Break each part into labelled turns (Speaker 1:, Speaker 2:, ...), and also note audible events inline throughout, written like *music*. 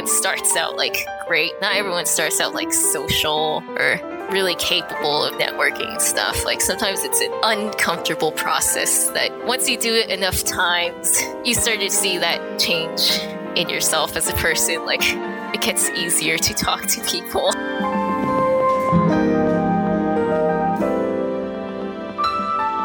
Speaker 1: everyone starts out like great. Not everyone starts out like social or really capable of networking and stuff. Like sometimes it's an uncomfortable process that once you do it enough times, you start to see that change in yourself as a person. Like it gets easier to talk to people.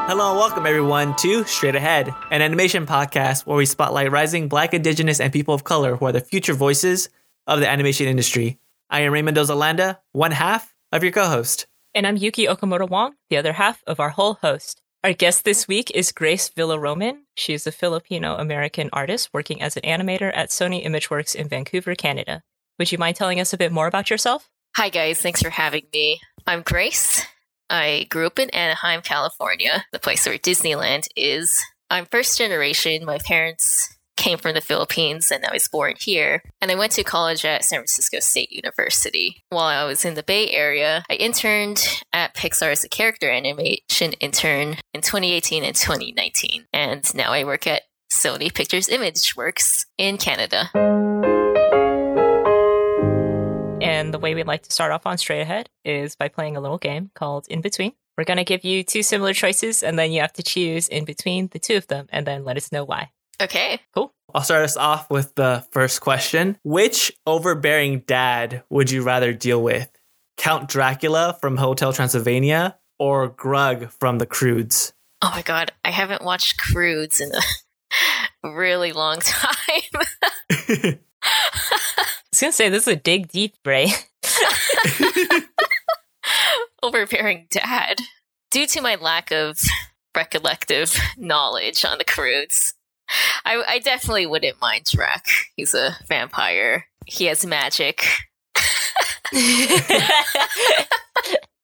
Speaker 2: Hello and welcome everyone to Straight Ahead, an animation podcast where we spotlight rising black, indigenous, and people of color who are the future voices of the animation industry. I am Raymond Dozalanda, one half of your co-host.
Speaker 3: And I'm Yuki Okamoto Wong, the other half of our whole host. Our guest this week is Grace Villaroman. She is a Filipino American artist working as an animator at Sony Imageworks in Vancouver, Canada. Would you mind telling us a bit more about yourself?
Speaker 1: Hi guys, thanks for having me. I'm Grace. I grew up in Anaheim, California, the place where Disneyland is. I'm first generation. My parents came from the Philippines and I was born here. And I went to college at San Francisco State University. While I was in the Bay Area, I interned at Pixar as a character animation intern in 2018 and 2019. And now I work at Sony Pictures Imageworks in Canada.
Speaker 3: And the way we'd like to start off on Straight Ahead is by playing a little game called In Between. We're going to give you two similar choices, and then you have to choose in between the two of them, and then let us know why.
Speaker 1: Okay.
Speaker 3: Cool.
Speaker 2: I'll start us off with the first question. Which overbearing dad would you rather deal with? Count Dracula from Hotel Transylvania or Grug from The Croods?
Speaker 1: Oh my god, I haven't watched Croods in a *laughs* really long time. *laughs* *laughs*
Speaker 3: I was gonna say this is a dig deep, Bray. *laughs*
Speaker 1: Overbearing dad. Due to my lack of recollective knowledge on the Croods, I, I definitely wouldn't mind Drac. He's a vampire. He has magic. *laughs*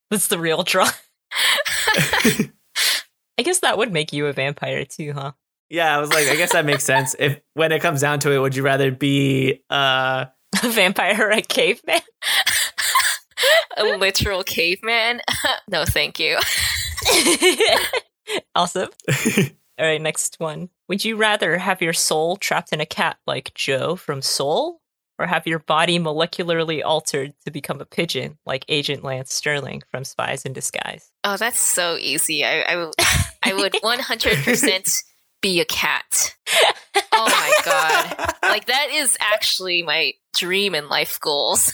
Speaker 3: That's the real draw. *laughs* I guess that would make you a vampire too, huh?
Speaker 2: Yeah, I was like, I guess that makes sense. If when it comes down to it, would you rather be uh
Speaker 3: a *laughs* vampire or a caveman?
Speaker 1: a literal caveman? *laughs* no, thank you. *laughs*
Speaker 3: awesome. All right, next one. Would you rather have your soul trapped in a cat like Joe from Soul, or have your body molecularly altered to become a pigeon like Agent Lance Sterling from Spies in Disguise?
Speaker 1: Oh, that's so easy. I, I, I would 100% be a cat. *laughs* Oh my god. Like that is actually my dream and life goals.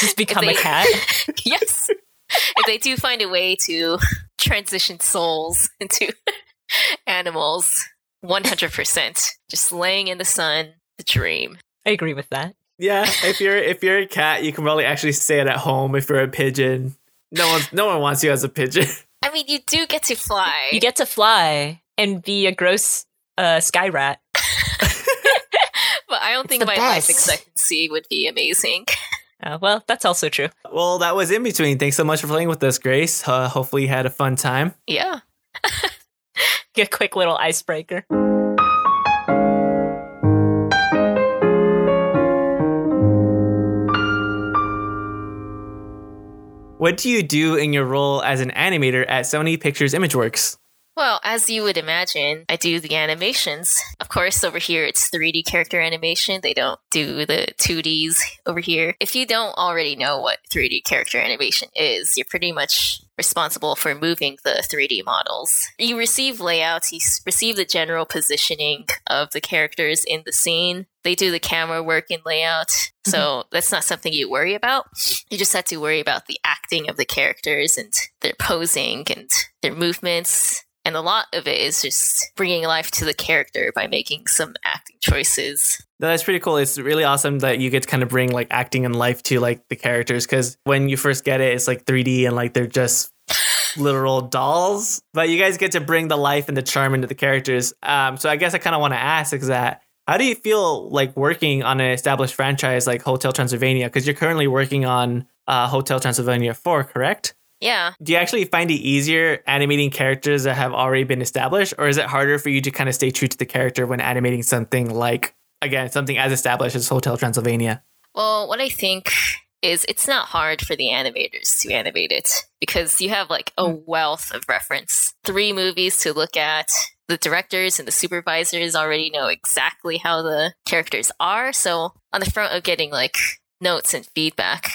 Speaker 3: Just become they, a cat? *laughs*
Speaker 1: yes. If they do find a way to transition souls into *laughs* animals, 100%. Just laying in the sun, the dream.
Speaker 3: I agree with that.
Speaker 2: Yeah, if you're if you're a cat, you can probably actually stay it at home. If you're a pigeon, no one no one wants you as a pigeon.
Speaker 1: I mean, you do get to fly.
Speaker 3: You get to fly and be a gross uh, sky rat. *laughs* *laughs*
Speaker 1: but I don't
Speaker 3: It's
Speaker 1: think
Speaker 3: the
Speaker 1: my life
Speaker 3: best.
Speaker 1: expectancy would be amazing. *laughs*
Speaker 3: Uh, well, that's also true.
Speaker 2: Well, that was in between. Thanks so much for playing with us, Grace. Uh, hopefully, you had a fun time.
Speaker 1: Yeah.
Speaker 3: A quick little icebreaker.
Speaker 2: What do you do in your role as an animator at Sony Pictures Imageworks?
Speaker 1: Well, as you would imagine, I do the animations. Of course, over here it's 3D character animation. They don't do the 2Ds over here. If you don't already know what 3D character animation is, you're pretty much responsible for moving the 3D models. You receive layouts, you receive the general positioning of the characters in the scene. They do the camera work and layout. So mm-hmm. that's not something you worry about. You just have to worry about the acting of the characters and their posing and their movements. And a lot of it is just bringing life to the character by making some acting choices.
Speaker 2: That's pretty cool. It's really awesome that you get to kind of bring like acting and life to like the characters because when you first get it, it's like 3D and like they're just literal dolls. But you guys get to bring the life and the charm into the characters. Um, so I guess I kind of want to ask is that how do you feel like working on an established franchise like Hotel Transylvania? Because you're currently working on uh, Hotel Transylvania 4, correct?
Speaker 1: Yeah.
Speaker 2: Do you actually find it easier animating characters that have already been established, or is it harder for you to kind of stay true to the character when animating something like, again, something as established as Hotel Transylvania?
Speaker 1: Well, what I think is it's not hard for the animators to animate it because you have like a hmm. wealth of reference. Three movies to look at, the directors and the supervisors already know exactly how the characters are. So on the front of getting like notes and feedback,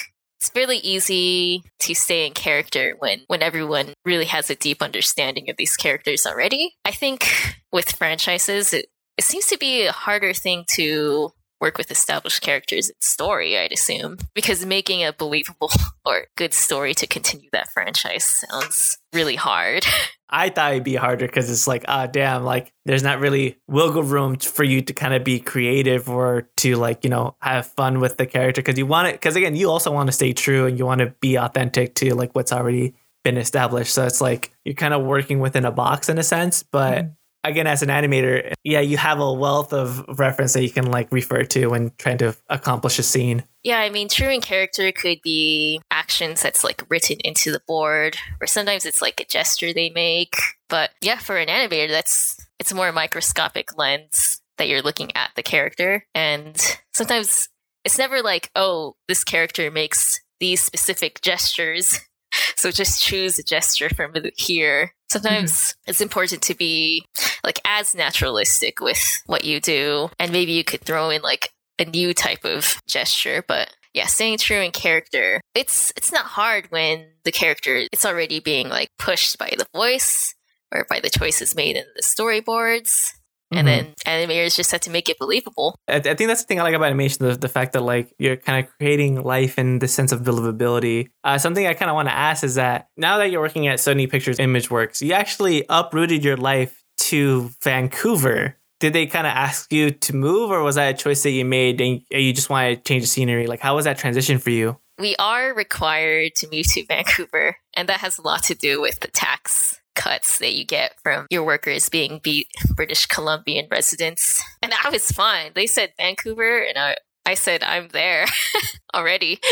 Speaker 1: it's fairly easy to stay in character when when everyone really has a deep understanding of these characters already. I think with franchises, it, it seems to be a harder thing to work with established characters story, I'd assume, because making a believable *laughs* or good story to continue that franchise sounds really hard. *laughs*
Speaker 2: I thought it'd be harder because it's like, ah, damn, like there's not really wiggle room for you to kind of be creative or to like, you know, have fun with the character because you want it. Because again, you also want to stay true and you want to be authentic to like what's already been established. So it's like you're kind of working within a box in a sense, but. Mm-hmm again as an animator yeah you have a wealth of reference that you can like refer to when trying to accomplish a scene
Speaker 1: yeah i mean true in character could be actions that's like written into the board or sometimes it's like a gesture they make but yeah for an animator that's it's a more microscopic lens that you're looking at the character and sometimes it's never like oh this character makes these specific gestures *laughs* so just choose a gesture from here. Sometimes mm-hmm. it's important to be like as naturalistic with what you do. And maybe you could throw in like a new type of gesture, but yeah, staying true in character. It's it's not hard when the character it's already being like pushed by the voice or by the choices made in the storyboards and mm-hmm. then animators just had to make it believable.
Speaker 2: I, I, think that's the thing I like about animation the, the fact that like you're kind of creating life and the sense of believability. Uh, something I kind of want to ask is that now that you're working at Sony Pictures ImageWorks, you actually uprooted your life to Vancouver. Did they kind of ask you to move, or was that a choice that you made and you just wanted to change the scenery? Like, how was that transition for you?
Speaker 1: We are required to move to *laughs* Vancouver, and that has a lot to do with the tax cuts that you get from your workers being be- British Columbian residents. And I was fine. They said Vancouver, and I, I said, I'm there *laughs* already. *laughs*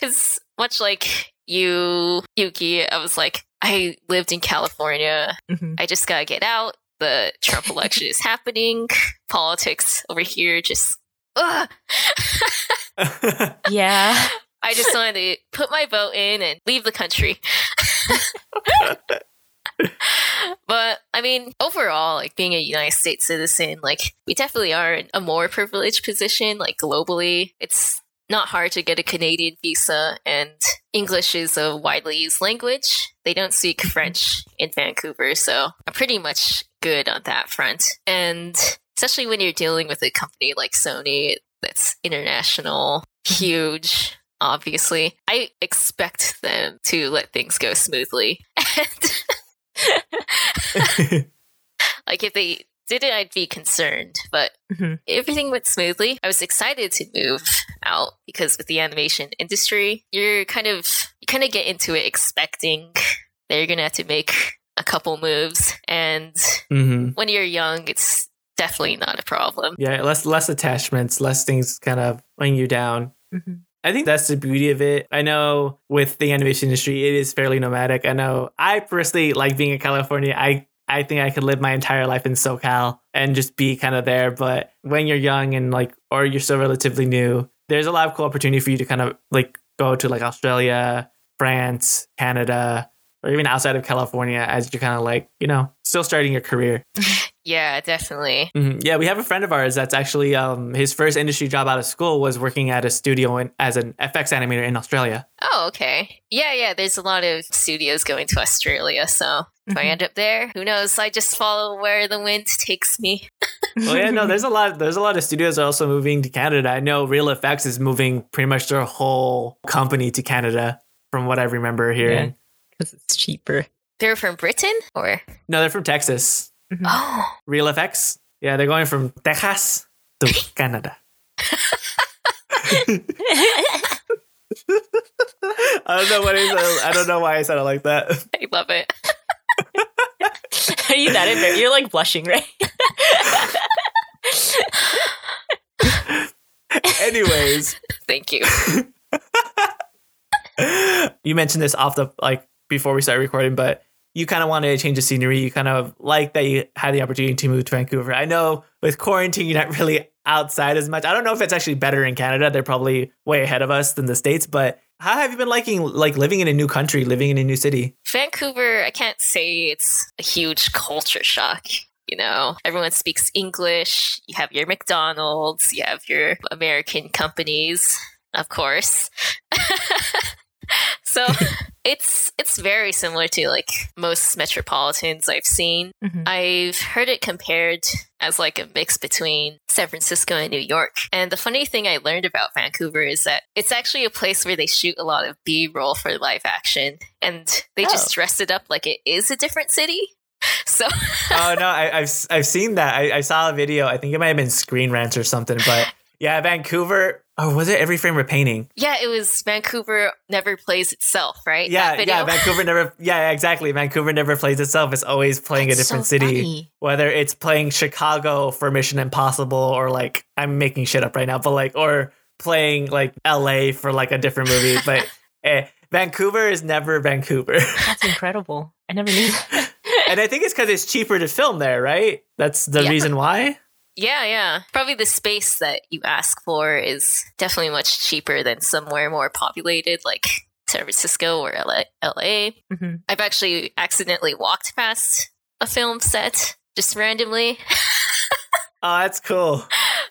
Speaker 1: Because much like you, Yuki, I was like, I lived in California. Mm-hmm. I just gotta get out. The Trump election is happening. Politics over here just. *laughs*
Speaker 3: yeah.
Speaker 1: I just wanted to put my vote in and leave the country. *laughs* but I mean, overall, like being a United States citizen, like we definitely are in a more privileged position, like globally. It's not hard to get a Canadian visa, and English is a widely used language. They don't speak. French in Vancouver, so I'm pretty much good on that front. And especially when you're dealing with a company like Sony that's international, huge, obviously. I expect them to let things go smoothly. *laughs* *laughs* *laughs* like if they didn't, I'd be concerned. But mm-hmm. everything went smoothly. I was excited to move out because with the animation industry, you're kind of you kind of get into it expecting that you're gonna have to make a couple moves, and mm-hmm. when you're young, it's definitely not a problem.
Speaker 2: Yeah, less less attachments, less things kind of weighing you down. Mm-hmm. I think that's the beauty of it. I know with the animation industry, it is fairly nomadic. I know I personally like being in California. I I think I could live my entire life in SoCal and just be kind of there. But when you're young and like, or you're still relatively new, there's a lot of cool opportunity for you to kind of like go to like Australia, France, Canada, or even outside of California as you're kind of like, you know, still starting your career. *laughs*
Speaker 1: Yeah, definitely.
Speaker 2: Mm-hmm. Yeah, we have a friend of ours that's actually um, his first industry job out of school was working at a studio in, as an FX animator in Australia.
Speaker 1: Oh, okay. Yeah, yeah. There's a lot of studios going to Australia, so mm-hmm. if I end up there, who knows? I just follow where the wind takes me. *laughs*
Speaker 2: well, yeah, no. There's a lot. There's a lot of studios also moving to Canada. I know Reel FX is moving pretty much their whole company to Canada, from what I remember hearing.
Speaker 3: Because it's cheaper.
Speaker 1: They're from Britain, or
Speaker 2: no? They're from Texas.
Speaker 1: Mm-hmm. Oh.
Speaker 2: Reel FX. Yeah, they're going from Texas to *laughs* Canada. *laughs* I don't know what I. I don't know why I said it like that.
Speaker 1: I love it.
Speaker 3: Are you that embarrassed? You're like blushing, right?
Speaker 2: Anyways,
Speaker 1: thank you.
Speaker 2: you mentioned this off the like before we started recording, but you kind of wanted to change the scenery. You kind of like that you had the opportunity to move to Vancouver. I know with quarantine, you're not really outside as much. I don't know if it's actually better in Canada. They're probably way ahead of us than the States, but How have you been liking like living in a new country, living in a new city?
Speaker 1: Vancouver, I can't say it's a huge culture shock. You know, everyone speaks English. You have your McDonald's, you have your American companies, of course. *laughs* so *laughs* it's it's very similar to like most metropolitans I've seen.
Speaker 3: Mhm.
Speaker 1: I've heard it compared as like a mix between San Francisco and New York. And the funny thing I learned about Vancouver is that it's actually a place where they shoot a lot of B roll for live action and they
Speaker 3: Oh.
Speaker 1: just dress it up like it is a different city. *laughs* So
Speaker 2: oh no, I, I've I've seen that. I, I saw a video. I think it might have been Screen Rant or something. But *laughs* yeah, Vancouver. Oh, was it Every Frame a Painting?
Speaker 1: yeah, it was Vancouver never plays itself, right?
Speaker 2: Yeah, yeah. Vancouver never. Yeah, exactly. Vancouver never plays itself. It's always playing
Speaker 3: That's
Speaker 2: a different
Speaker 3: so
Speaker 2: city.
Speaker 3: funny.
Speaker 2: Whether it's playing Chicago for Mission Impossible or like I'm making shit up right now, but like or playing like L.A. for like a different movie. But *laughs* eh, Vancouver is never Vancouver,
Speaker 3: That's incredible. I never knew *laughs* that.
Speaker 2: and I think it's because it's cheaper to film there, right? That's the
Speaker 1: Yeah.
Speaker 2: reason why.
Speaker 1: Yeah, yeah. Probably the space that you ask for is definitely much cheaper than somewhere more populated like San Francisco or LA. LA.
Speaker 3: hmm
Speaker 1: I've actually accidentally walked past a film set just randomly. *laughs*
Speaker 2: Oh, that's cool.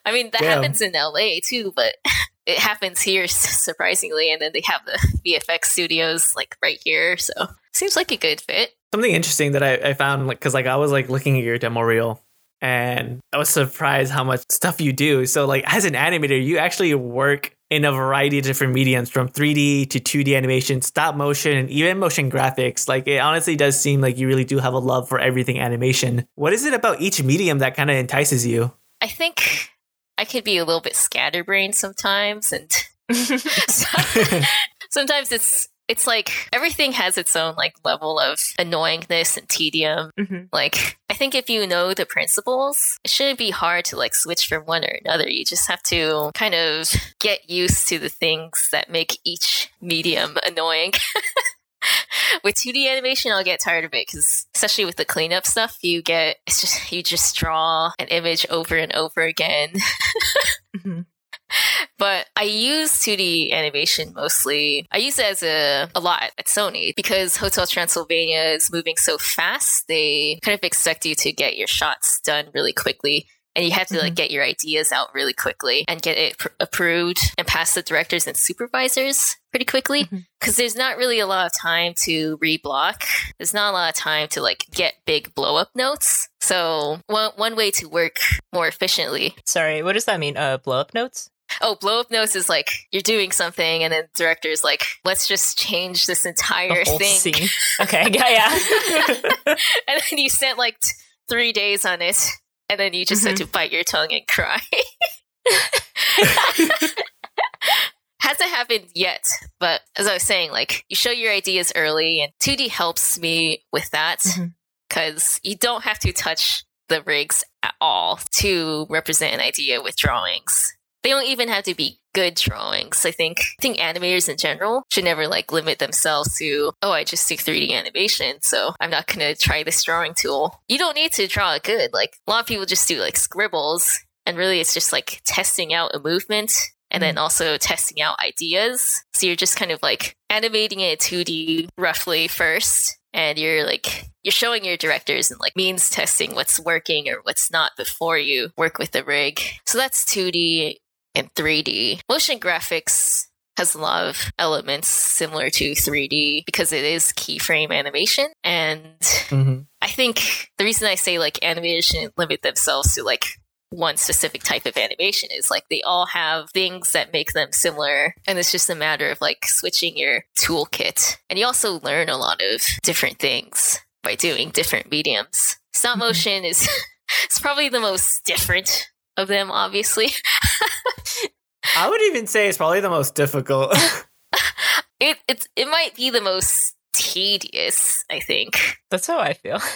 Speaker 1: I mean, that
Speaker 2: Damn.
Speaker 1: happens in LA too, but *laughs* it happens here surprisingly. And then they have the VFX studios like right here. So seems like a good fit.
Speaker 2: Something interesting that I, I found, like, because like I was like looking at your demo reel, and I was surprised how much stuff you do. So like as an animator, you actually work in a variety of different mediums, from 3D to 2D animation, stop motion, and even motion graphics. Like it honestly does seem like you really do have a love for everything animation. What is it about each medium that kind of entices you?
Speaker 1: I think I could be a little bit scatterbrained sometimes and *laughs* *laughs* sometimes it's it's like everything has its own like level of annoyingness and tedium.
Speaker 3: hmm
Speaker 1: Like I think if you know the principles, it shouldn't be hard to like switch from one or another. You just have to kind of get used to the things that make each medium *laughs* annoying. *laughs* with 2D animation, I'll get tired of it because, especially with the cleanup stuff, you get it's just you just draw an image over and over again. *laughs*
Speaker 3: hmm
Speaker 1: But I use 2D animation mostly. I use it as a, a lot at Sony because Hotel Transylvania is moving so fast. They kind of expect you to get your shots done really quickly. And you have to like get your ideas out really quickly and get it pr- approved and pass the directors and supervisors pretty quickly. Because there's not really a lot of time to reblock. There's not a lot of time to like get big blow up notes. So one one way to work more efficiently
Speaker 3: Sorry, what does that mean? Uh, blow up notes?
Speaker 1: Oh, blow up notes is like you're doing something, and then the director's like, let's just change this entire
Speaker 3: The whole
Speaker 1: thing.
Speaker 3: scene. Okay, yeah, yeah. *laughs*
Speaker 1: and then you spent like t- three days on it, and then you just had mm-hmm. to bite your tongue and cry. *laughs* Hasn't happened yet, but as I was saying, like you show your ideas early, and 2D helps me with that
Speaker 3: mm-hmm.
Speaker 1: because you don't have to touch the rigs at all to represent an idea with drawings. They don't even have to be good drawings. I think I think animators in general should never like limit themselves to, oh, I just do 3D animation, so I'm not gonna try this drawing tool. You don't need to draw it good. Like a lot of people just do like scribbles, and really it's just like testing out a movement and then mm. also testing out ideas. So you're just kind of like animating it 2D roughly first. And you're like, you're showing your directors and like means testing what's working or what's not before you work with the rig. So that's 2D and 3D. Motion graphics has a lot of elements similar to 3D because it is keyframe animation. And
Speaker 2: Mhm.
Speaker 1: I think the reason I say like animators shouldn't limit themselves to like one specific type of animation is like they all have things that make them similar and it's just a matter of like switching your toolkit and you also learn a lot of different things by doing different mediums stop
Speaker 3: Mhm.
Speaker 1: motion is *laughs* it's probably the most different of them obviously *laughs*
Speaker 2: I would even say it's probably the most difficult. *laughs*
Speaker 1: it it, it might be the most tedious i think
Speaker 3: That's how I feel. *laughs*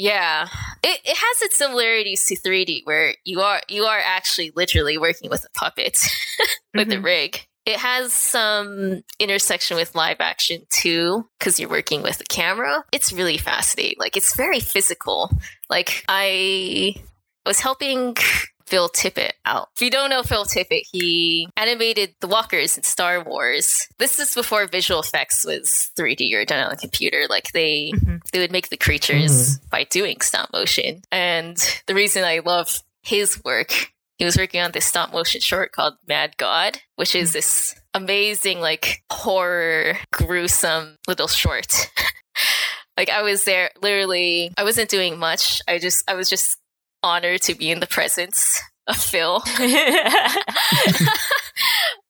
Speaker 1: Yeah, it, it has its similarities to 3D, where you are you are actually literally working with a puppet *laughs* with the
Speaker 3: Mhm.
Speaker 1: rig. It has some intersection with live action too, because you're working with the camera. It's really fascinating. Like it's very physical. Like I was helping Phil Tippett out. If you don't know Phil Tippett, he animated the walkers in Star Wars. This is before visual effects was 3D or done on a computer. Like they
Speaker 3: Mm-hmm.
Speaker 1: they would make the creatures by doing stop motion. And the reason I love his work, he was working on this stop motion short called Mad God, which is this amazing, like horror, gruesome little short. *laughs* like I was there literally, I wasn't doing much. I just, I was just honored to be in the presence of Phil. *laughs* *laughs*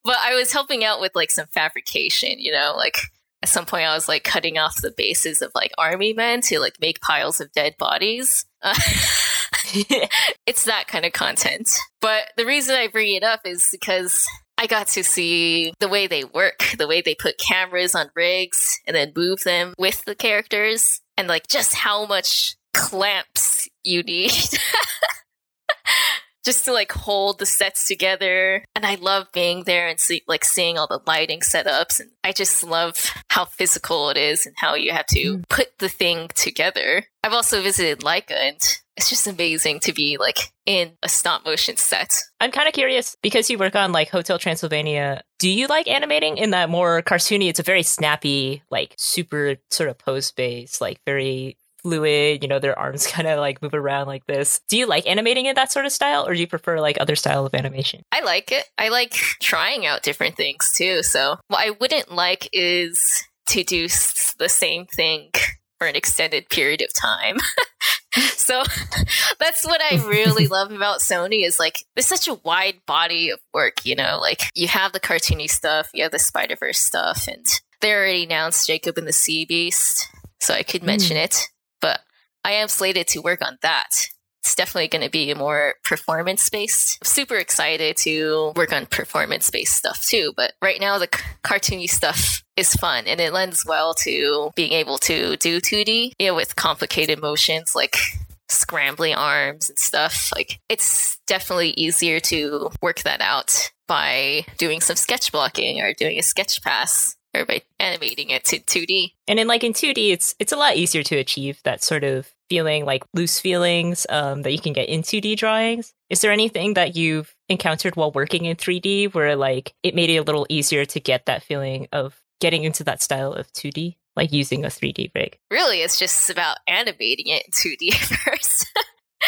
Speaker 1: but I was helping out with like some fabrication, you know, like at some point I was like cutting off the bases of like army men to like make piles of dead bodies. Uh, *laughs* it's that kind of content. But the reason I bring it up is because I got to see the way they work, the way they put cameras on rigs and then move them with the characters, and like just how much clamps you need. *laughs* just to like hold the sets together and i love being there and see like seeing all the lighting setups and i just love how physical it is and how you have to mm. put the thing together i've also visited Laika and it's just amazing to be like in a stop motion set
Speaker 3: I'm kind of curious because you work on like Hotel Transylvania. Do you like animating in that more cartoony? It's a very snappy, like super sort of pose based, like very fluid. You know, their arms *laughs* kind of like move around like this. Do you like animating in that sort of style, or do you prefer like other style of animation?
Speaker 1: I like it. I like trying out different things too. So, what I wouldn't like is to do s- the same thing for an extended period of time. *laughs* so, *laughs* that's what I really love about Sony is like there's such a wide body of work, you know, like you have the cartoony stuff, you have the Spider-Verse stuff and they already announced Jacob and the Sea Beast, so I could mention hmm. it, but I am slated to work on that it's definitely going to be more performance based. Super excited to work on performance based stuff too. But right now, the c- cartoony stuff is fun and it lends well to being able to do 2D, you know, with complicated motions like scrambling arms and stuff. Like it's definitely easier to work that out by doing some sketch blocking or doing a sketch pass or by animating it to 2D.
Speaker 3: And in like in 2D, it's it's a lot easier to achieve that sort of feeling, like loose feelings um, that you can get in 2D drawings. Is there anything that you've encountered while working in 3D where like it made it a little easier to get that feeling of getting into that style of 2D, like using a 3D rig?
Speaker 1: Really, it's just about animating it in 2D *laughs* first.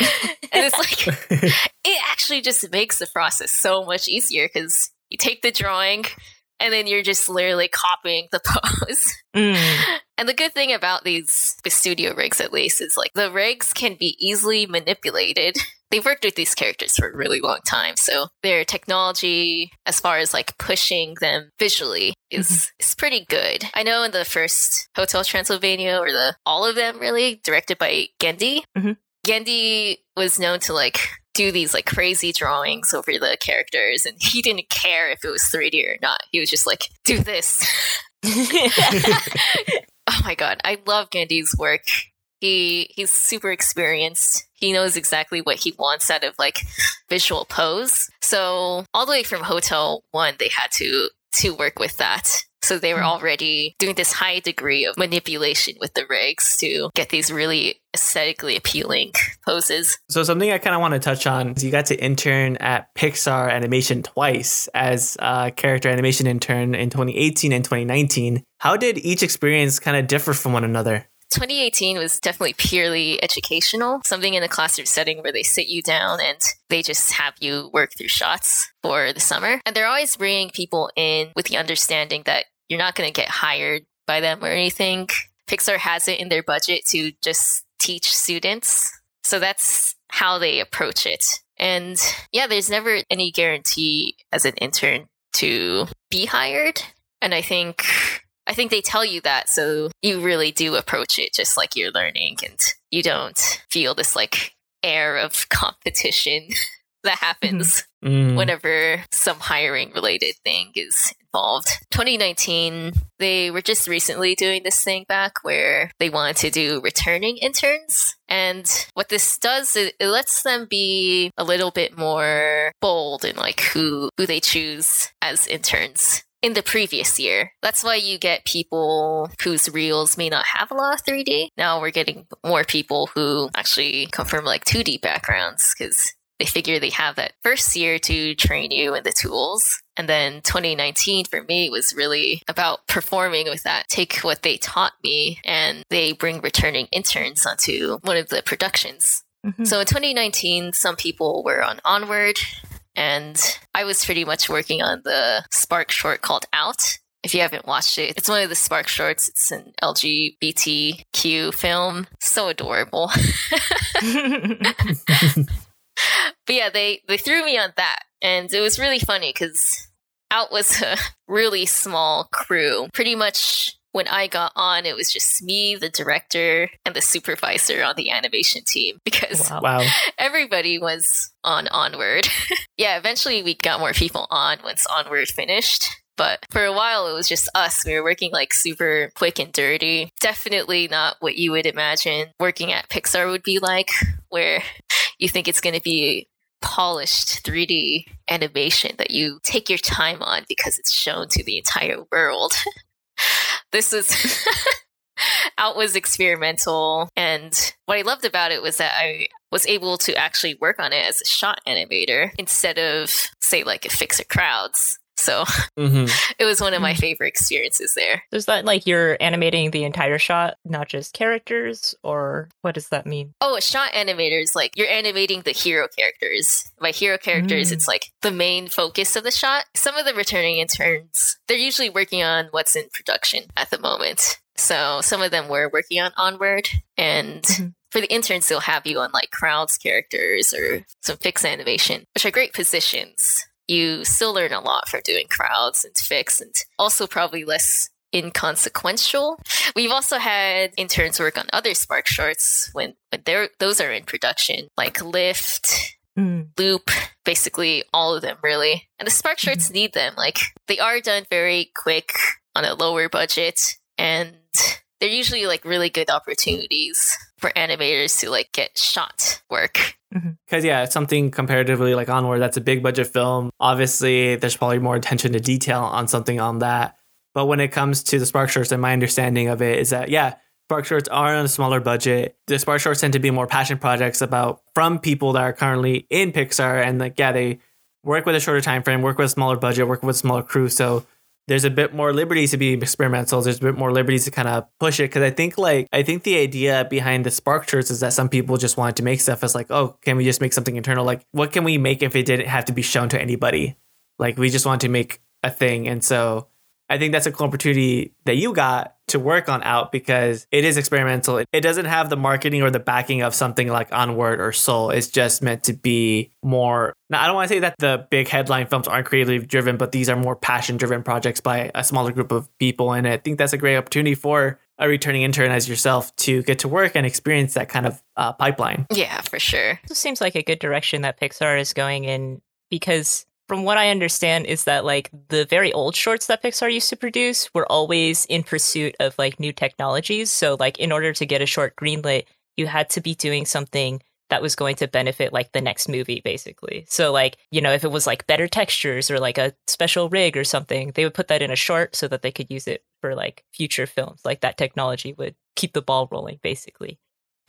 Speaker 1: and it's like *laughs* it actually just makes the process so much easier because you take the drawing and then you're just literally copying the *laughs* pose.
Speaker 3: Mm.
Speaker 1: And the good thing about these the studio rigs at least is like the rigs can be easily manipulated. *laughs* They've worked with these characters for a really long time, so their technology as far as like pushing them visually is is pretty good. I know in the first Hotel Transylvania or the all of them really directed by Genndy.
Speaker 3: Mhm.
Speaker 1: Genndy was known to like do these like crazy drawings over the characters and he didn't care if it was 3D or not. He was just like, do this. *laughs* oh my god, I love Genndy's work. He he's super experienced. He knows exactly what he wants out of like visual pose. So all the way from Hotel One, they had to to work with that. So they were mm. already doing this high degree of manipulation with the rigs to get these really aesthetically appealing poses.
Speaker 2: So something I kind of want to touch on is you got to intern at Pixar Animation twice as a character animation intern in 2018 and 2019. How did each experience kind of differ from one another?
Speaker 1: 2018 was definitely purely educational, something in a classroom setting where they sit you down and they just have you work through shots for the summer. And they're always bringing people in with the understanding that you're not going to get hired by them or anything. Pixar has it in their budget to just teach students. So that's how they approach it. And yeah, there's never any guarantee as an intern to be hired. And I think I think they tell you that so you really do approach it just like you're learning and you don't feel this like air of competition *laughs* that happens
Speaker 2: Mm.
Speaker 1: whenever some hiring related thing is involved. 2019, they were just recently doing this thing back where they wanted to do returning interns. And what this does is it lets them be a little bit more bold in like who who they choose as interns in the previous year. That's why you get people whose reels may not have a lot of 3D. Now we're getting more people who actually come from like 2D backgrounds because they figure they have that first year to train you in the tools. And then 2019 for me was really about performing with that. Take what they taught me and they bring returning interns onto one of the productions. Mm-hmm. So in 2019, some people were on Onward, and I was pretty much working on the Spark short called Out. If you haven't watched it, it's one of the Spark shorts. It's an LGBTQ film. So adorable. *laughs* but yeah, they, they threw me on that. And it was really funny because Out was a really small crew. Pretty much when I got on, it was just me, the director, and the supervisor on the animation team *laughs* because
Speaker 2: wow.
Speaker 1: everybody was on Onward. *laughs* yeah, eventually we got more people on once Onward finished. But for a while, it was just us. We were working like super quick and dirty. Definitely not what you would imagine working at Pixar would be like, where you think it's going to be polished 3D animation that you take your time on because it's shown to the entire world. *laughs* this is *laughs* out was experimental. And what i loved about it was that i was able to actually work on it as a shot animator instead of say like a fixer crowds so mm-hmm. *laughs* it was one of my favorite experiences there.
Speaker 3: Is that like you're animating the entire shot, not just characters, or what does that mean?
Speaker 1: Oh, a shot animator is like you're animating the hero characters. By hero characters, mm. it's like the main focus of the shot. Some of the returning interns, they're usually working on what's in production at the moment. So some of them were working on Onward and mm-hmm for the interns, they'll have you on like crowds characters or some fixed animation, which are great positions you still learn a lot from doing crowds and fix and also probably less inconsequential. We've also had interns work on other Spark shorts when, when they're, those are in production, like Lift, mm. Loop, basically all of them really. And the Spark shorts mm-hmm. need them. Like they are done very quick on a lower budget and they're usually like really good opportunities for animators to like get shot work
Speaker 2: because mm-hmm. yeah, something comparatively like Onward, that's a big budget film. Obviously, there's probably more attention to detail on something on that. But when it comes to the Spark Shorts, and my understanding of it is that yeah, Spark Shorts are on a smaller budget. The Spark Shorts tend to be more passion projects about from people that are currently in Pixar, and like yeah, they work with a shorter time frame, work with a smaller budget, work with a smaller crew. So there's a bit more liberty to be experimental. There's a bit more liberty to kind of push it because I think like I think the idea behind the Spark shorts is that some people just wanted to make stuff as like, oh, can we just make something internal? Like, what can we make if it didn't have to be shown to anybody? Like, we just want to make a thing, and so I think that's a cool opportunity that you got to work on out because it is experimental. It doesn't have the marketing or the backing of something like Onward or Soul. It's just meant to be more. Now, I don't want to say that the big headline films aren't creatively driven, but these are more passion driven projects by a smaller group of people. And I think that's a great opportunity for a returning intern as yourself to get to work and experience that kind of uh, pipeline.
Speaker 1: Yeah, for sure.
Speaker 3: This seems like a good direction that Pixar is going in because from what I understand is that like the very old shorts that Pixar used to produce were always in pursuit of like new technologies. So like in order to get a short greenlit, you had to be doing something that was going to benefit like the next movie basically. So like, you know, if it was like better textures or like a special rig or something, they would put that in a short so that they could use it for like future films. Like that technology would keep the ball rolling basically.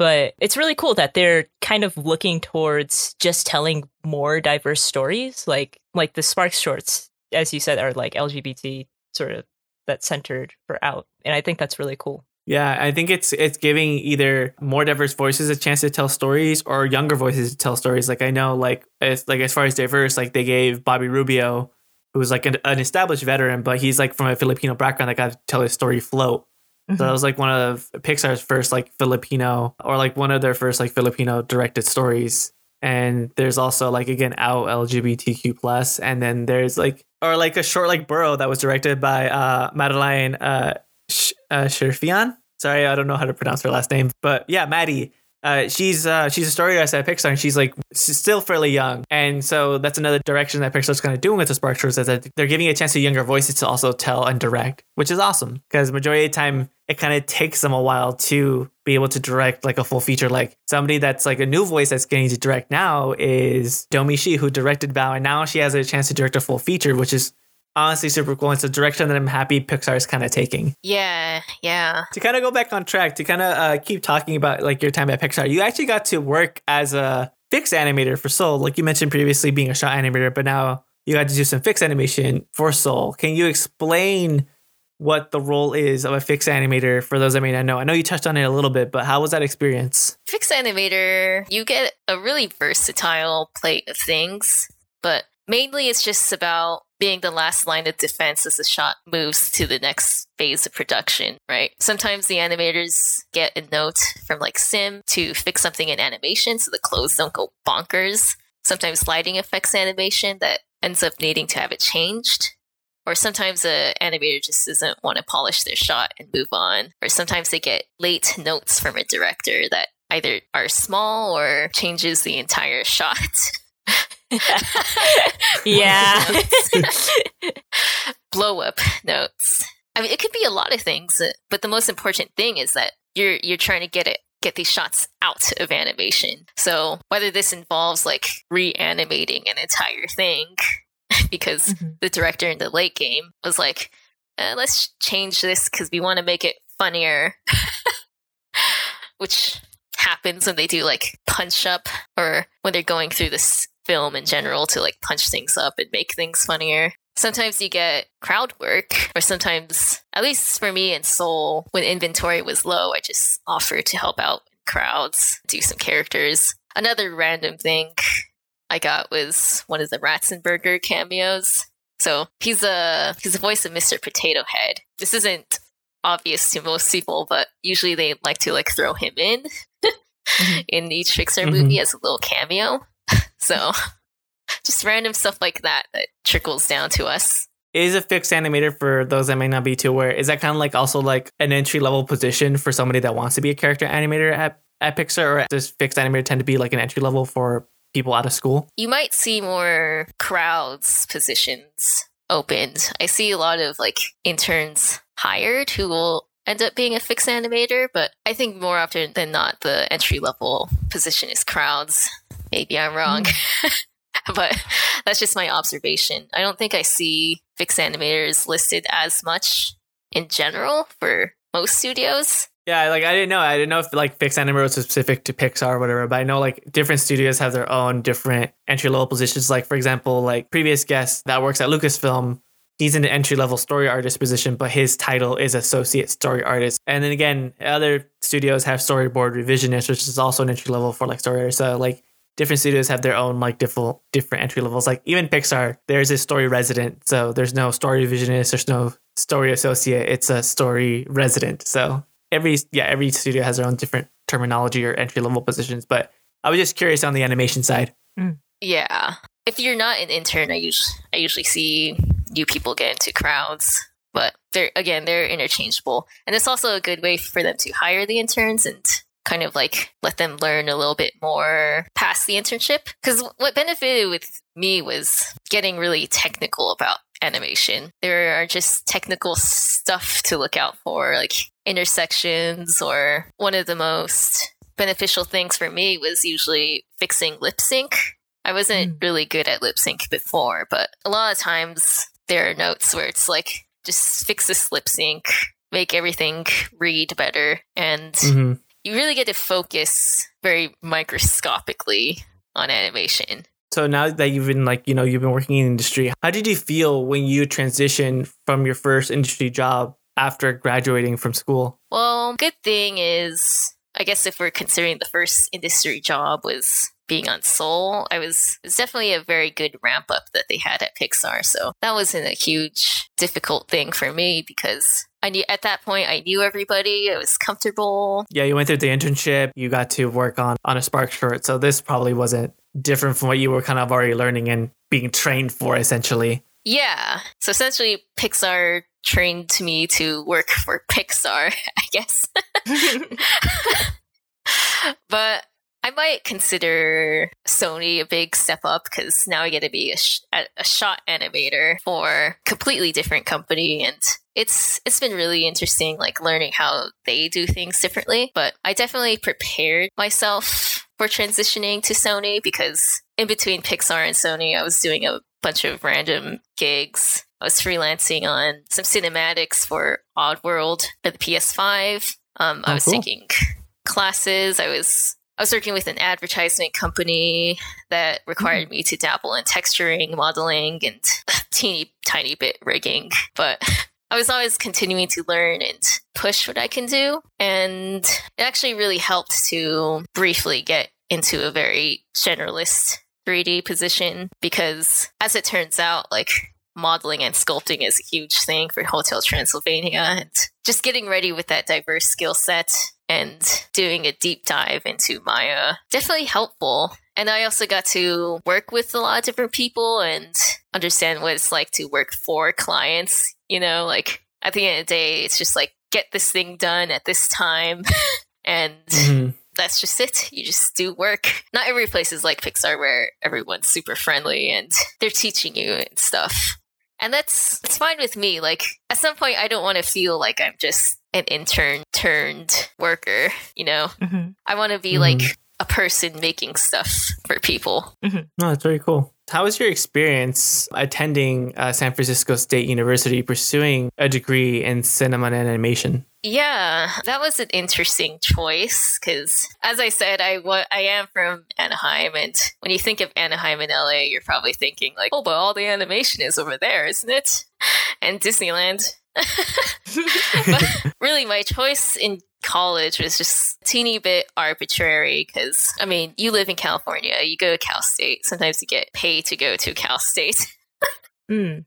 Speaker 3: But it's really cool that they're kind of looking towards just telling more diverse stories, like like the Sparks shorts, as you said, are like LGBT sort of that centered for out, and I think that's really cool.
Speaker 2: Yeah, I think it's it's giving either more diverse voices a chance to tell stories or younger voices to tell stories. Like I know, like as like as far as diverse, like they gave Bobby Rubio, who was like an, an established veteran, but he's like from a Filipino background that got to tell his story float. Mm-hmm. So that was like one of Pixar's first like Filipino or like one of their first like Filipino directed stories. And there's also like again out LGBTQ plus, and then there's like or like a short like Burrow that was directed by uh Madeline uh, Sh- uh Shirfian. Sorry, I don't know how to pronounce her last name, but yeah, Maddie uh, she's uh, she's a story artist at Pixar, and she's like she's still fairly young, and so that's another direction that Pixar's kind of doing with the Spark Shorts is that they're giving a chance to younger voices to also tell and direct, which is awesome because majority of the time it kind of takes them a while to be able to direct like a full feature. Like somebody that's like a new voice that's getting to direct now is Domee Shi, who directed Bao, and now she has a chance to direct a full feature, which is honestly super cool. It's a direction that I'm happy Pixar is kind of taking.
Speaker 1: Yeah, yeah.
Speaker 2: To kind of go back on track, to kind of uh, keep talking about like your time at Pixar, you actually got to work as a fixed animator for Soul. Like you mentioned previously, being a shot animator, but now you got to do some fixed animation for Soul. Can you explain what the role is of a fixed animator for those that may not know? I know you touched on it a little bit, but how was that experience?
Speaker 1: Fixed animator, you get a really versatile plate of things, but mainly it's just about being the last line of defense as the shot moves to the next phase of production, right? Sometimes the animators get a note from like Sim to fix something in animation so the clothes don't go bonkers. Sometimes lighting effects animation that ends up needing to have it changed. Or sometimes the animator just doesn't want to polish their shot and move on. Or sometimes they get late notes from a director that either are small or changes the entire shot. *laughs*
Speaker 3: yeah. *laughs*
Speaker 1: Blow up notes. I mean, it could be a lot of things, but the most important thing is that you're you're trying to get it get these shots out of animation. So whether this involves like reanimating an entire thing *laughs* because mm-hmm. the director in the late game was like, uh, let's change this because we want to make it funnier, *laughs* which happens when they do like punch up or when they're going through this film in general to like punch things up and make things funnier. Sometimes you get crowd work, or sometimes, at least for me in Soul, when inventory was low, I just offered to help out crowds, do some characters. Another random thing I got was one of the Ratzenberger cameos. So he's a he's the voice of Mr. Potato Head. This isn't obvious to most people, but usually they like to like throw him in mm-hmm. *laughs* in each Pixar mm-hmm. movie as a little cameo. *laughs* So just random stuff like that that trickles down to us.
Speaker 2: Is a fixed animator for those that may not be too aware? Is that kind of like also like an entry level position for somebody that wants to be a character animator at, at Pixar, or does fixed animator tend to be like an entry level for people out of school?
Speaker 1: You might see more crowds positions opened. I see a lot of like interns hired who will end up being a fixed animator, but I think more often than not, the entry level position is crowds. Maybe I'm wrong. Mm. *laughs* but that's just my observation. I don't think I see fixed animators listed as much in general for most studios.
Speaker 2: Yeah, like I didn't know. I didn't know if like fixed animator was specific to Pixar or whatever, but I know like different studios have their own different entry level positions. Like for example, like previous guest that works at Lucasfilm, he's in the entry level story artist position, but his title is associate story artist. And then again, other studios have storyboard revisionist, which is also an entry level for like story artist. So like different studios have their own like different different entry levels. Like even Pixar, there's a story resident, so there's no story revisionist, there's no story associate. It's a story resident. So every yeah every studio has their own different terminology or entry level positions. But I was just curious on the animation side.
Speaker 1: Mm. Yeah, if you're not an intern, I usually I usually see new people get into crowds. But they're again they're interchangeable, and it's also a good way for them to hire the interns and kind of like let them learn a little bit more past the internship. Because what benefited with me was getting really technical about animation. There are just technical stuff to look out for, like intersections, or one of the most beneficial things for me was usually fixing lip sync. I wasn't mm. really good at lip sync before, but a lot of times there are notes where it's like, just fix this lip sync, make everything read better. And mm-hmm you really get to focus very microscopically on animation.
Speaker 2: So now that you've been like, you know, you've been working in industry, how did you feel when you transitioned from your first industry job after graduating from school?
Speaker 1: Well, good thing is I guess if we're considering the first industry job was being on Soul, I was it was definitely a very good ramp up that they had at Pixar. So that wasn't a huge difficult thing for me because I knew at that point I knew everybody. I was comfortable.
Speaker 2: Yeah, you went through the internship. You got to work on on a Spark short, so this probably wasn't different from what you were kind of already learning and being trained for, essentially.
Speaker 1: Yeah. So essentially, Pixar trained me to work for *laughs* Pixar, I guess. *laughs* but I might consider Sony a big step up because now I get to be a, sh- a shot animator for a completely different company, and it's it's been really interesting, like learning how they do things differently. But I definitely prepared myself for transitioning to Sony because in between Pixar and Sony, I was doing a bunch of random gigs. I was freelancing on some cinematics for Oddworld for the PS5. Um, I oh, was cool. taking classes. I was I was working with an advertisement company that required me to dabble in texturing, modeling, and *laughs* teeny tiny bit rigging. But I was always continuing to learn and push what I can do. And it actually really helped to briefly get into a very generalist 3D position because, as it turns out, like modeling and sculpting is a huge thing for Hotel Transylvania. And just getting ready with that diverse skill set and doing a deep dive into Maya definitely helpful. And I also got to work with a lot of different people and understand what it's like to work for clients. You know, like at the end of the day, it's just like get this thing done at this time. *laughs* and mm-hmm. That's just it. You just do work. Not every place is like Pixar where everyone's super friendly and *laughs* they're teaching you and stuff. And that's it's fine with me. Like at some point I don't want to feel like I'm just an intern turned worker, you know? Mm-hmm. I want to be mm-hmm. like a person making stuff for people.
Speaker 2: Mm-hmm. No, that's very cool. How was your experience attending uh, San Francisco State University pursuing a degree in cinema and animation?
Speaker 1: Yeah, that was an interesting choice because, as I said, I wa- I am from Anaheim, and when you think of Anaheim in LA, you're probably thinking like, oh, but all the animation is over there, isn't it? And Disneyland. *laughs* but really, my choice in college was just a teeny bit arbitrary because, I mean, you live in California, you go to Cal State, sometimes you get paid to go to Cal State. *laughs* mm.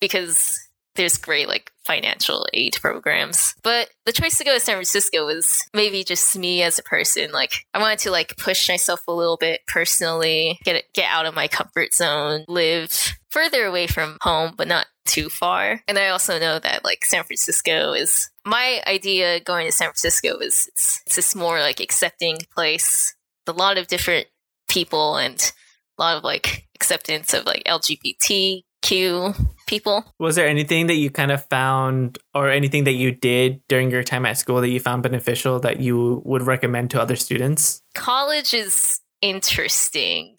Speaker 1: Because there's great like financial aid programs. But the choice to go to San Francisco was maybe just me as a person. Like I wanted to like push myself a little bit personally, get get out of my comfort zone, live further away from home, but not too far. And I also know that like San Francisco is my idea going to San Francisco is it's, it's this more like accepting place, a lot of different people and a lot of like acceptance of like LGBTQ people.
Speaker 2: Was there anything that you kind of found or anything that you did during your time at school that you found beneficial that you would recommend to other students?
Speaker 1: College is interesting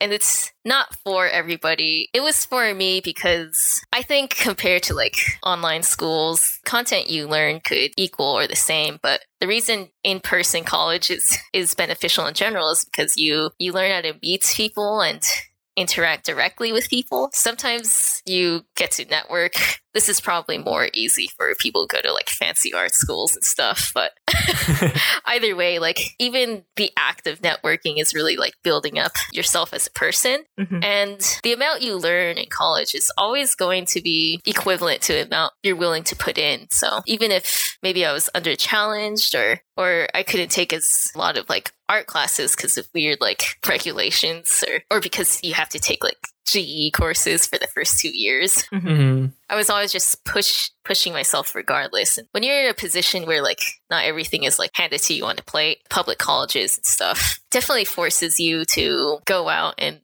Speaker 1: and it's not for everybody. It was for me because I think compared to like online schools, content you learn could equal or the same, but the reason in-person college is is beneficial in general is because you you learn how to meet people and interact directly with people. Sometimes you get to network. *laughs* This is probably more easy for people who go to like fancy art schools and stuff. But *laughs* either way, like even the act of networking is really like building up yourself as a person. Mm-hmm. And the amount you learn in college is always going to be equivalent to the amount you're willing to put in. So even if maybe I was under challenged or or I couldn't take as a lot of like art classes because of weird like regulations or or because you have to take like GE courses for the first two years. Mm-hmm. mm-hmm. I was always just push pushing myself regardless. And when you're in a position where like not everything is like handed to you on a plate, public colleges and stuff definitely forces you to go out and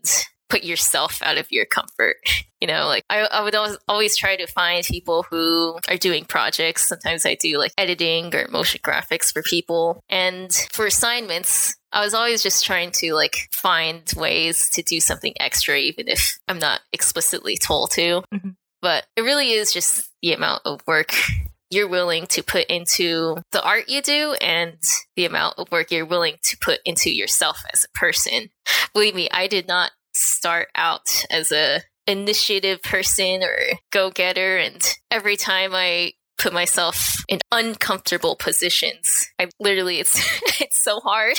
Speaker 1: put yourself out of your comfort. You know, like I, I would always, always try to find people who are doing projects. Sometimes I do like editing or motion graphics for people. And for assignments, I was always just trying to like find ways to do something extra, even if I'm not explicitly told to. Mm-hmm. But it really is just the amount of work *laughs* you're willing to put into the art you do and the amount of work you're willing to put into yourself as a person. Believe me, I did not start out as a initiative person or go-getter and every time I put myself in uncomfortable positions. I literally it's *laughs* it's so hard.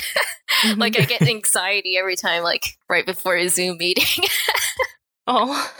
Speaker 1: Mm-hmm. *laughs* like I get anxiety every time like right before a Zoom meeting. *laughs* oh.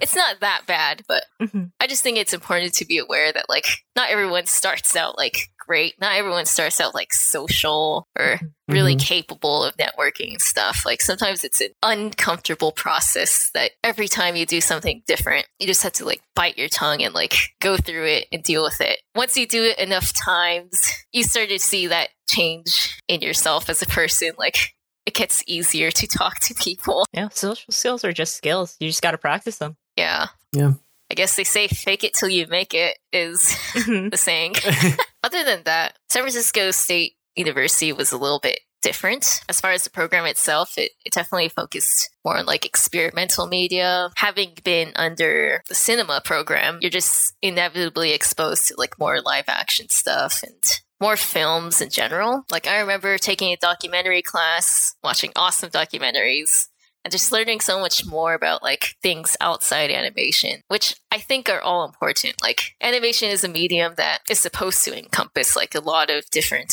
Speaker 1: It's not that bad, but mm-hmm. I just think it's important to be aware that like not everyone starts out like great. Not everyone starts out like social or mm-hmm. really mm-hmm. capable of networking stuff. Like sometimes it's an uncomfortable process that every time you do something different, you just have to like bite your tongue and like go through it and deal with it. Once you do it enough times, you start to see that change in yourself as a person. Like it gets easier to talk to people.
Speaker 3: Yeah, social skills are just skills. You just got to practice them.
Speaker 1: Yeah.
Speaker 2: Yeah.
Speaker 1: I guess they say fake it till you make it is mm-hmm. *laughs* the saying. *laughs* Other than that, San Francisco State University was a little bit different as far as the program itself it, it, definitely focused more on like experimental media having been under the cinema program you're just inevitably exposed to like more live action stuff and more films in general. Like I remember taking a documentary class, watching awesome documentaries, and just learning so much more about like things outside animation, which I think are all important. Like animation is a medium that is supposed to encompass like a lot of different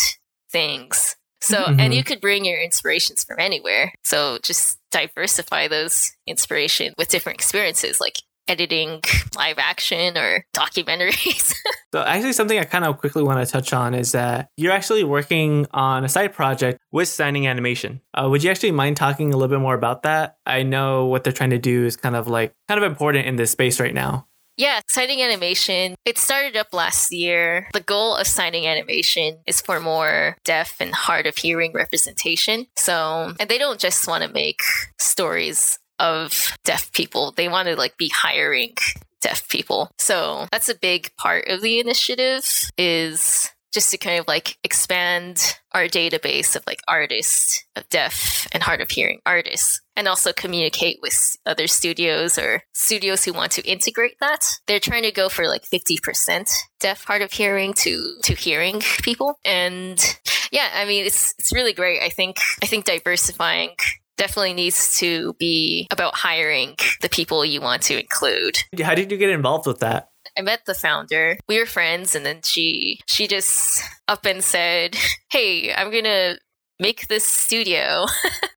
Speaker 1: things. So,
Speaker 2: Mhm.
Speaker 1: and you could bring your inspirations from anywhere. So just diversify those inspiration with different experiences like editing *laughs* live action or documentaries. *laughs*
Speaker 2: So actually something I kind of quickly want to touch on is that you're actually working on a side project with signing animation. Uh, would you actually mind talking a little bit more about that? I know what they're trying to do is kind of like kind of important in this space right now.
Speaker 1: Yeah, signing animation. It started up last year. The goal of signing animation is for more deaf and hard of hearing representation. So, and they don't just want to make stories of deaf people. They want to like be hiring deaf people. So, that's a big part of the initiative is just to kind of like expand our database of like artists of deaf and hard of hearing artists and also communicate with other studios or studios who want to integrate that they're trying to go for like 50% deaf hard of hearing to to hearing people and yeah i mean it's it's really great i think i think diversifying definitely needs to be about hiring the people you want to include
Speaker 2: How did you get involved with that?
Speaker 1: I met the founder. We were friends and then she she just up and said, *laughs* "Hey, I'm going to make this studio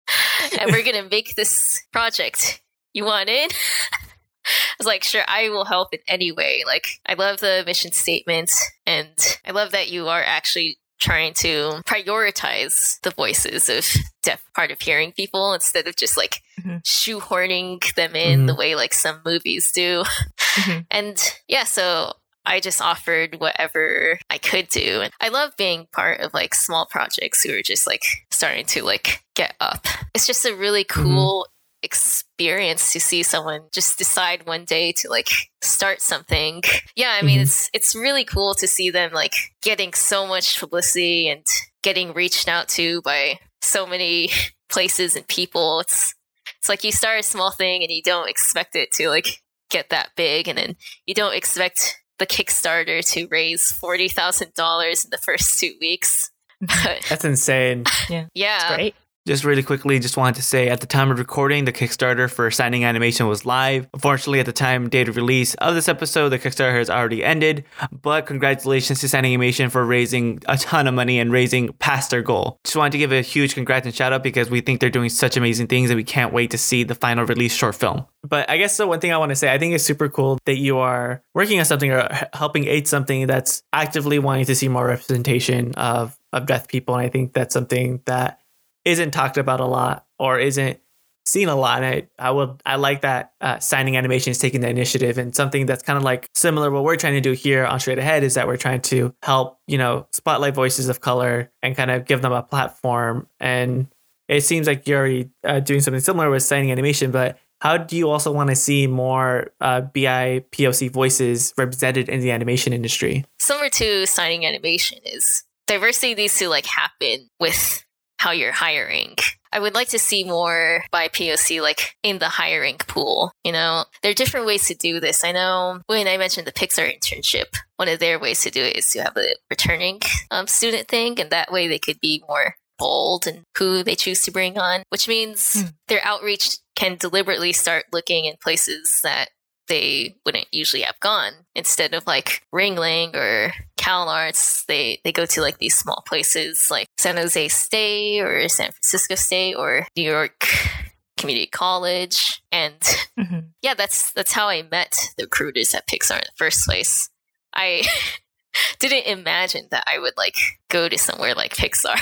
Speaker 1: *laughs* and we're going to make this project. You want in?" *laughs* I was like, "Sure, I will help in any way." Like, I love the mission statement and I love that you are actually trying to prioritize the voices of deaf hard of hearing people instead of just like
Speaker 3: Mhm.
Speaker 1: shoehorning them in the way like some movies do.
Speaker 3: Mhm. *laughs*
Speaker 1: And yeah, so I just offered whatever I could do. And I love being part of like small projects who are just like starting to like get up. It's just a really cool experience to see someone just decide one day to like start something. Yeah, I mean
Speaker 2: Mhm.
Speaker 1: it's it's really cool to see them like getting so much publicity and getting reached out to by so many *laughs* places and people. It's it's like you start a small thing and you don't expect it to like get that big and then you don't expect the Kickstarter to raise forty thousand dollars in the first two weeks. But *laughs* *laughs*
Speaker 2: That's insane.
Speaker 1: yeah,
Speaker 3: Great.
Speaker 4: Just really quickly, just wanted to say at the time of recording, the Kickstarter for signing animation was live. Unfortunately, at the time date of release of this episode, the Kickstarter has already ended. But congratulations to Signing Animation for raising a ton of money and raising past their goal. Just wanted to give a huge congrats and shout out because we think they're doing such amazing things and we can't wait to see the final release short film.
Speaker 2: But I guess the one thing I want to say, I think it's super cool that you are working on something or helping aid something that's actively wanting to see more representation of of deaf people, and I think that's something that isn't talked about a lot or isn't seen a lot. And I, I would I like that uh, signing animation is taking the initiative and something that's kind of like similar. What we're trying to do here on Straight Ahead is that we're trying to help you know spotlight voices of color and kind of give them a platform. And it seems like you're already uh, doing something similar with signing animation, but how do you also want to see more uh, BIPOC voices represented in the animation industry?
Speaker 1: similar to signing animation is diversity needs to like happen with how you're hiring. I would like to see more BIPOC like in the hiring pool. You know, there are different ways to do this. I know when I mentioned the Pixar internship, one of their ways to do it is to have a returning um, student thing, and that way they could be more bold in who they choose to bring on, which means
Speaker 3: Hmm.
Speaker 1: their outreach can deliberately start looking in places that they wouldn't usually have gone instead of like Ringling or Cal Arts. They they go to like these small places like San Jose State or San Francisco State or New York Community College, and
Speaker 3: Mhm.
Speaker 1: yeah, that's that's how I met the recruiters at Pixar in the first place. I *laughs* didn't imagine that I would like go to somewhere like Pixar,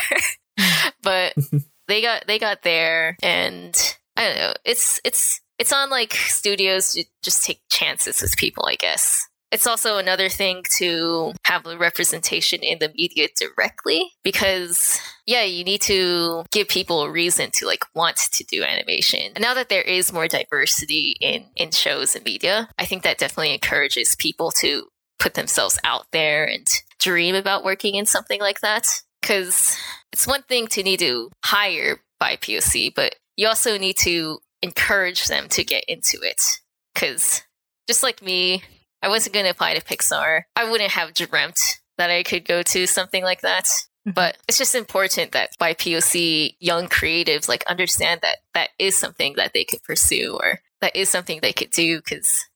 Speaker 1: *laughs* but *laughs* they got they got there, and I don't know. It's it's it's on like studios to just take chances with people, I guess. It's also another thing to have the representation in the media directly because yeah, you need to give people a reason to like want to do animation. And now that there is more diversity in in shows and media, I think that definitely encourages people to put themselves out there and dream about working in something like that because it's one thing to need to hire BIPOC, but you also need to encourage them to get into it. Because just like me, I wasn't going to apply to Pixar. I wouldn't have dreamt that I could go to something like that. Mm-hmm. But it's just important that BIPOC young creatives like understand that that is something that they could pursue or that is something they could do because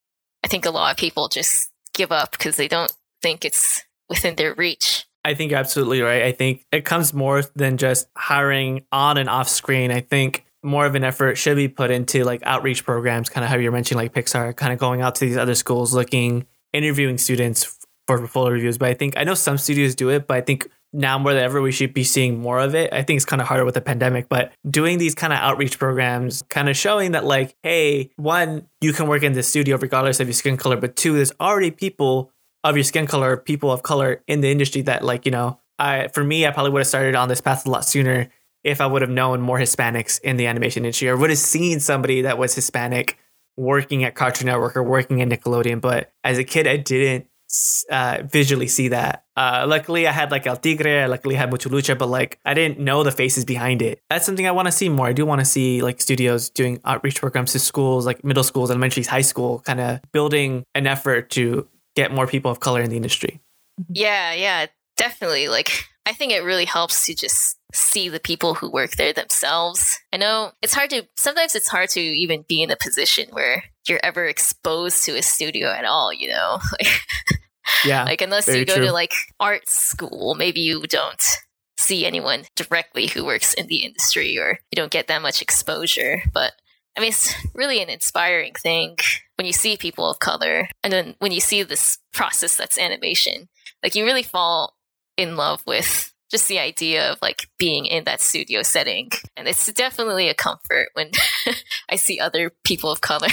Speaker 1: I think a lot of people just give up because they don't think it's within their reach.
Speaker 2: I think you're absolutely right. I think it comes more than just hiring on and off screen. I think more of an effort should be put into like outreach programs, kind of how you're mentioning like Pixar, kind of going out to these other schools, looking, interviewing students for full reviews. But I think I know some studios do it, but I think now more than ever we should be seeing more of it. I think it's kind of harder with the pandemic, but doing these kind of outreach programs, kind of showing that like, hey, one, you can work in the studio regardless of your skin color, but two, there's already people of your skin color, people of color in the industry that like, you know, I for me, I probably would have started on this path a lot sooner if I would have known more Hispanics in the animation industry or would have seen somebody that was Hispanic working at Cartoon Network or working at Nickelodeon. But as a kid, I didn't uh, visually see that. Uh, luckily, I had like El Tigre. I luckily had Mucha Lucha, but like I didn't know the faces behind it. That's something I want to see more. I do want to see like studios doing outreach programs to schools, like middle schools, elementary, high school, kind of building an effort to get more people of color in the industry.
Speaker 1: Yeah, yeah, definitely. Like I think it really helps to just see the people who work there themselves. I know it's hard to sometimes it's hard to even be in a position where you're ever exposed to a studio at all, you know? Like *laughs*
Speaker 2: Yeah.
Speaker 1: like unless you go
Speaker 2: true.
Speaker 1: to like art school, maybe you don't see anyone directly who works in the industry or you don't get that much exposure. But I mean, it's really an inspiring thing when you see people of color and then when you see this process that's animation. Like you really fall in love with just the idea of like being in that studio setting. And it's definitely a comfort when *laughs* I see other people of color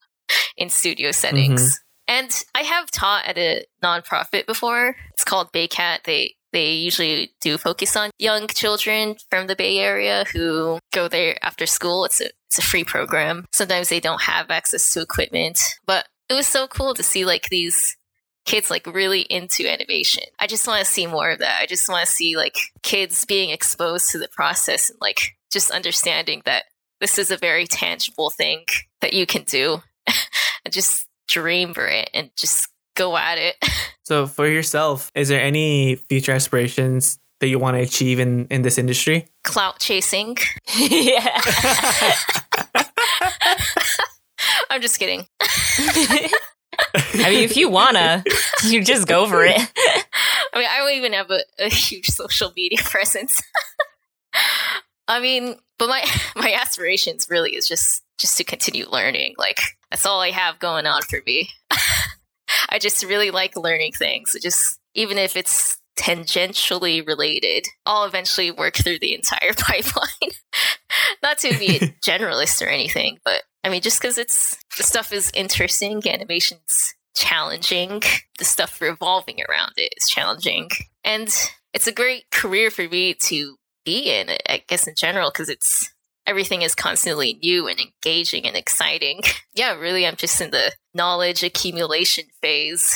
Speaker 1: *laughs* in studio settings. Mm-hmm. And I have taught at a nonprofit before. It's called Baycat. They they usually do focus on young children from the Bay Area who go there after school. It's a it's a free program. Sometimes they don't have access to equipment, but it was so cool to see like these kids like really into animation. I just want to see more of that. I just want to see like kids being exposed to the process and like just understanding that this is a very tangible thing that you can do *laughs* and just dream for it and just go at it. *laughs*
Speaker 2: So for yourself, is there any future aspirations that you want to achieve in, in this industry?
Speaker 1: Clout chasing. *laughs*
Speaker 3: yeah.
Speaker 1: I'm just kidding.
Speaker 3: I mean, if you wanna, *laughs* you just go for it. *laughs*
Speaker 1: I mean, I don't even have a, a huge social media *laughs* presence. I mean, but my my aspirations really is just just to continue learning. Like that's all I have going on for me. I just really like learning things. It just even if it's tangentially related, I'll eventually work through the entire pipeline. Not to be a generalist or anything, but I mean, just because it's the stuff is interesting, animation's challenging, the stuff revolving around it is challenging, and it's a great career for me to be in. I guess in general, because it's everything is constantly new and engaging and exciting. *laughs* Yeah, really, I'm just in the knowledge accumulation phase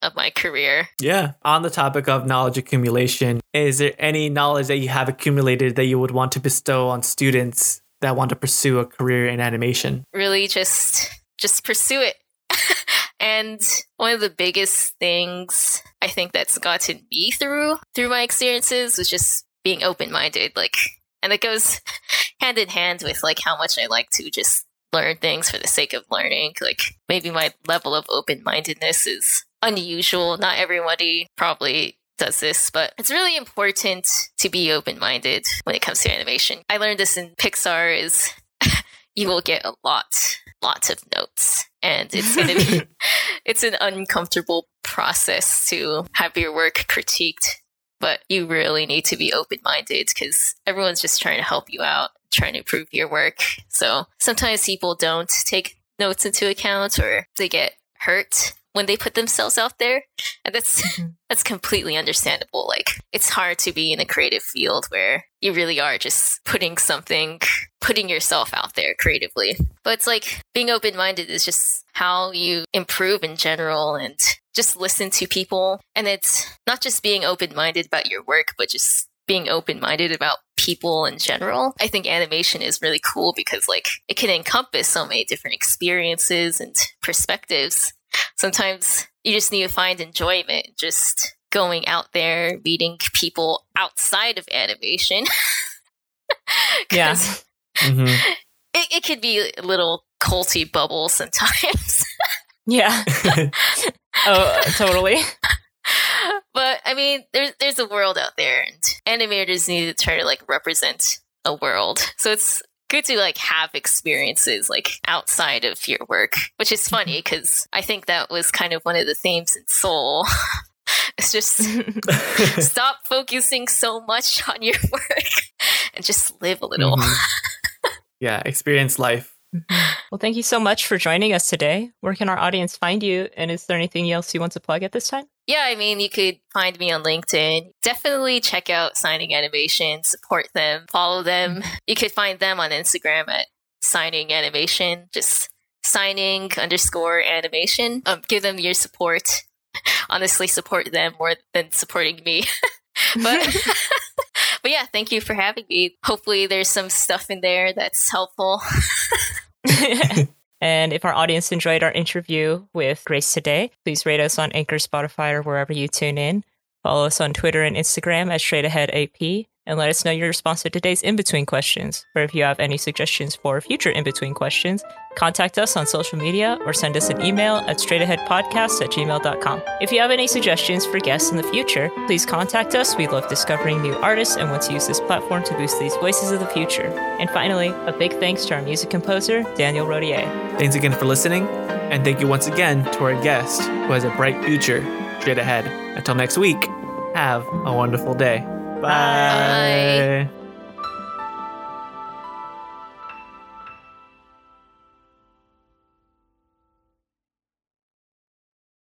Speaker 1: of my career.
Speaker 2: Yeah. On the topic of knowledge accumulation, is there any knowledge that you have accumulated that you would want to bestow on students that want to pursue a career in animation?
Speaker 1: really just just pursue it. *laughs* And one of the biggest things i think that's gotten me through through my experiences was just being open-minded like and it goes *laughs* hand in hand with like how much i like to just learn things for the sake of learning. Like maybe my level of open-mindedness is unusual. Not everybody probably does this, but it's really important to be open minded when it comes to animation. I learned this in Pixar is *laughs* you will get a lot, lots of notes. And it's gonna be *laughs* it's an uncomfortable process to have your work critiqued. But you really need to be open minded because everyone's just trying to help you out, trying to improve your work. So sometimes people don't take notes into account or they get hurt when they put themselves out there. And that's *laughs* mm-hmm. that's completely understandable. Like it's hard to be in a creative field where you really are just putting something, putting yourself out there creatively. But it's like being open minded is just how you improve in general and just listen to people. And it's not just being open minded about your work, but just being open minded about people in general. I think animation is really cool because like it can encompass so many different experiences and perspectives sometimes you just need to find enjoyment just going out there, meeting people outside of animation. *laughs*
Speaker 3: Yeah.
Speaker 1: 'Cause
Speaker 2: hmm
Speaker 1: It, it could be a little culty bubble sometimes. *laughs*
Speaker 3: Yeah. *laughs* oh, totally.
Speaker 1: but I mean, there's there's a world out there, and animators need to try to like represent a world. So it's good to like have experiences like outside of your work, which is funny because I think that was kind of one of the themes in Soul. *laughs* it's just *laughs* stop focusing so much on your *laughs* work and just live a little.
Speaker 2: Mhm. yeah, experience life. *laughs*
Speaker 3: Well, thank you so much for joining us today. Where can our audience find you? And is there anything else you want to plug at this time?
Speaker 1: Yeah, I mean, you could find me on LinkedIn. Definitely check out Signing Animation, support them, follow them. You could find them on Instagram at Signing Animation, just signing underscore animation. Um, give them your support. *laughs* Honestly, support them more than supporting me. *laughs* but but yeah, thank you for having me. Hopefully, there's some stuff in there that's helpful. *laughs* *laughs*
Speaker 3: and if our audience enjoyed our interview with Grace today, please rate us on Anchor, Spotify, or wherever you tune in. Follow us on Twitter and Instagram at Straight Ahead AP, and let us know your response to today's in between questions. Or if you have any suggestions for future in between questions, contact us on social media or send us an email at straightaheadpodcast at gmail.com. If you have any suggestions for guests in the future, please contact us. We love discovering new artists and want to use this platform to boost these voices of the future. And finally, a big thanks to our music composer, Daniel Rodier.
Speaker 2: Thanks again for listening, and thank you once again to our guest who has a bright future straight ahead. Until next week, have a wonderful day. Bye. Bye.